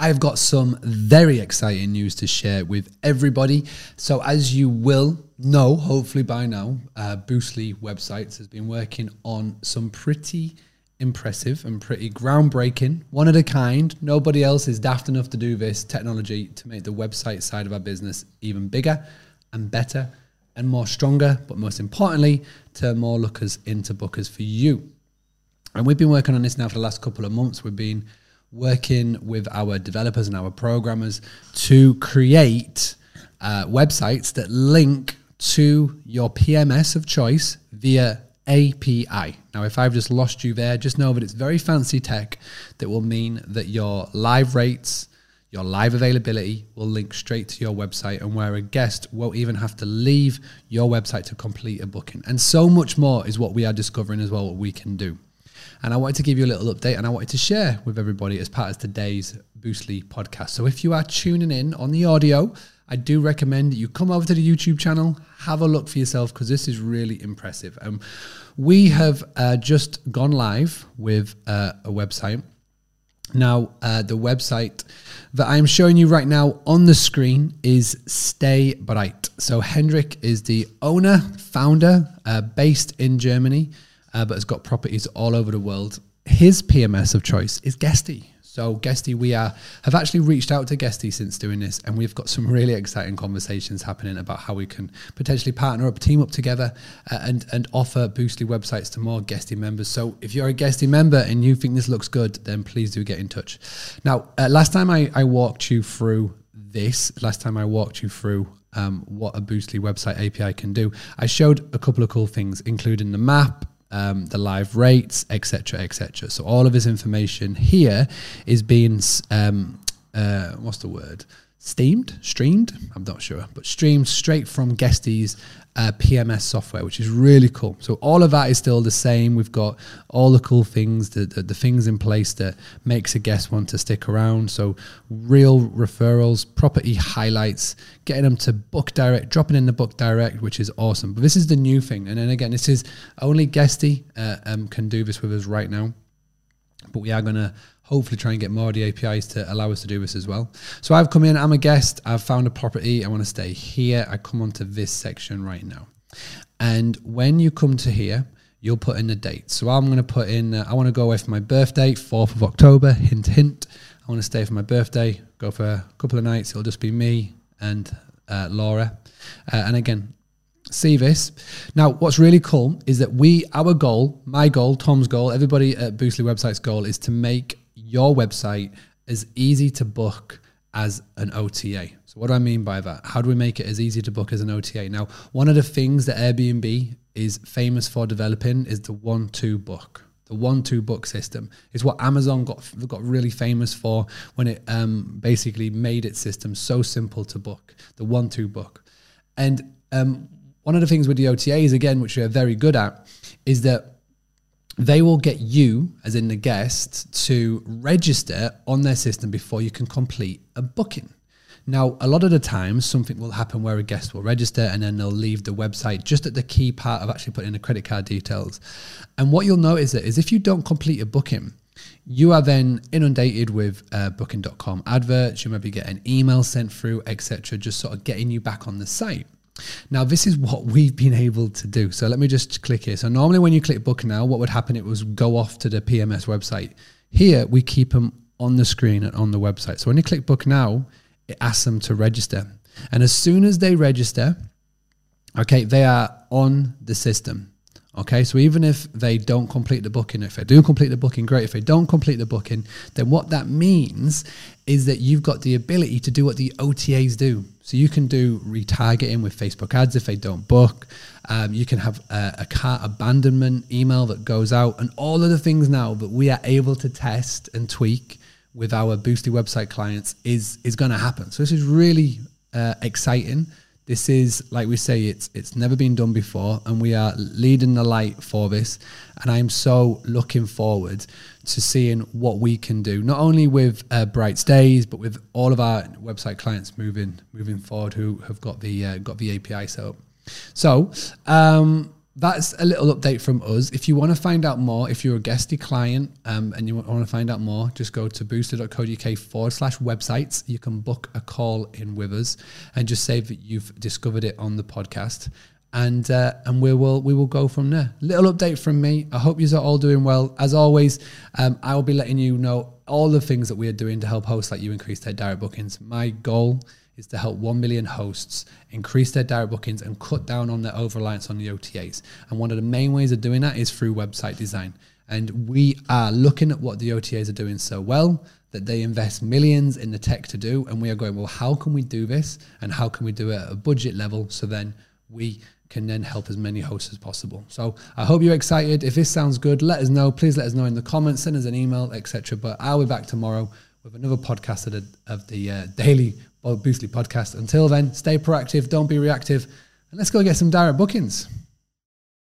I've got some very exciting news to share with everybody. So, as you will know, hopefully by now, uh, Boostly Websites has been working on some pretty impressive and pretty groundbreaking, one of a kind. Nobody else is daft enough to do this technology to make the website side of our business even bigger and better and more stronger, but most importantly, turn more lookers into bookers for you. And we've been working on this now for the last couple of months. We've been working with our developers and our programmers to create uh, websites that link to your PMS of choice via API. Now, if I've just lost you there, just know that it's very fancy tech that will mean that your live rates, your live availability will link straight to your website, and where a guest won't even have to leave your website to complete a booking. And so much more is what we are discovering as well, what we can do. And I wanted to give you a little update and I wanted to share with everybody as part of today's Boostly podcast. So if you are tuning in on the audio, I do recommend that you come over to the YouTube channel, have a look for yourself because this is really impressive. Um, we have uh, just gone live with uh, a website. Now, uh, the website that I'm showing you right now on the screen is Stay Bright. So, Hendrik is the owner, founder, uh, based in Germany uh, but has got properties all over the world. His PMS of choice is Guesty. So Guesty, we are have actually reached out to Guesty since doing this, and we've got some really exciting conversations happening about how we can potentially partner up, team up together, uh, and and offer Boostly websites to more Guesty members. So if you're a Guesty member and you think this looks good, then please do get in touch. Now, uh, last time I, I walked you through this, last time I walked you through um, what a Boostly website API can do, I showed a couple of cool things, including the map, um, the live rates, etc., etc. So all of this information here is being um, uh, what's the word? Steamed, streamed. I'm not sure, but streamed straight from Guesty's uh, PMS software, which is really cool. So all of that is still the same. We've got all the cool things, the, the, the things in place that makes a guest want to stick around. So real referrals, property highlights, getting them to book direct, dropping in the book direct, which is awesome. But this is the new thing. And then again, this is only Guesty uh, um, can do this with us right now. But we are going to hopefully try and get more of the APIs to allow us to do this as well. So I've come in, I'm a guest, I've found a property, I want to stay here. I come onto this section right now. And when you come to here, you'll put in the date. So I'm going to put in, uh, I want to go away for my birthday, 4th of October, hint, hint. I want to stay for my birthday, go for a couple of nights. It'll just be me and uh, Laura. Uh, and again, see this. Now, what's really cool is that we, our goal, my goal, Tom's goal, everybody at Boostly Website's goal is to make your website as easy to book as an OTA. So, what do I mean by that? How do we make it as easy to book as an OTA? Now, one of the things that Airbnb is famous for developing is the one two book. The one two book system is what Amazon got got really famous for when it um, basically made its system so simple to book. The one two book, and um, one of the things with the OTAs again, which we are very good at, is that they will get you, as in the guest, to register on their system before you can complete a booking. Now, a lot of the times, something will happen where a guest will register and then they'll leave the website just at the key part of actually putting in the credit card details. And what you'll notice is if you don't complete a booking, you are then inundated with uh, booking.com adverts, you maybe get an email sent through, etc., just sort of getting you back on the site. Now, this is what we've been able to do. So let me just click here. So normally when you click book now, what would happen? It was go off to the PMS website. Here, we keep them on the screen and on the website. So when you click book now, it asks them to register. And as soon as they register, okay, they are on the system. Okay, so even if they don't complete the booking, if they do complete the booking, great. If they don't complete the booking, then what that means is that you've got the ability to do what the OTAs do. So you can do retargeting with Facebook ads if they don't book. Um, you can have a, a cart abandonment email that goes out, and all of the things now that we are able to test and tweak with our Boostly website clients is is going to happen. So this is really uh, exciting. This is, like we say, it's it's never been done before, and we are leading the light for this. And I'm so looking forward to seeing what we can do, not only with uh, Bright Stays, but with all of our website clients moving moving forward who have got the uh, got the API set up. So. Um, that's a little update from us. If you want to find out more, if you're a guesty client um, and you want to find out more, just go to boostly.co.uk forward slash websites. You can book a call in with us and just say that you've discovered it on the podcast. And uh, and we will we will go from there. Little update from me. I hope you're all doing well. As always, um, I will be letting you know all the things that we are doing to help hosts like you increase their direct bookings. My goal is to help 1 million hosts increase their direct bookings and cut down on their over reliance on the OTAs. And one of the main ways of doing that is through website design. And we are looking at what the OTAs are doing so well that they invest millions in the tech to do. And we are going, well, how can we do this? And how can we do it at a budget level so then we can then help as many hosts as possible. So I hope you're excited. If this sounds good, let us know. Please let us know in the comments, send us an email, etc. But I'll be back tomorrow with another podcast of the, of the uh, daily Boostly podcast. Until then, stay proactive, don't be reactive, and let's go get some direct bookings.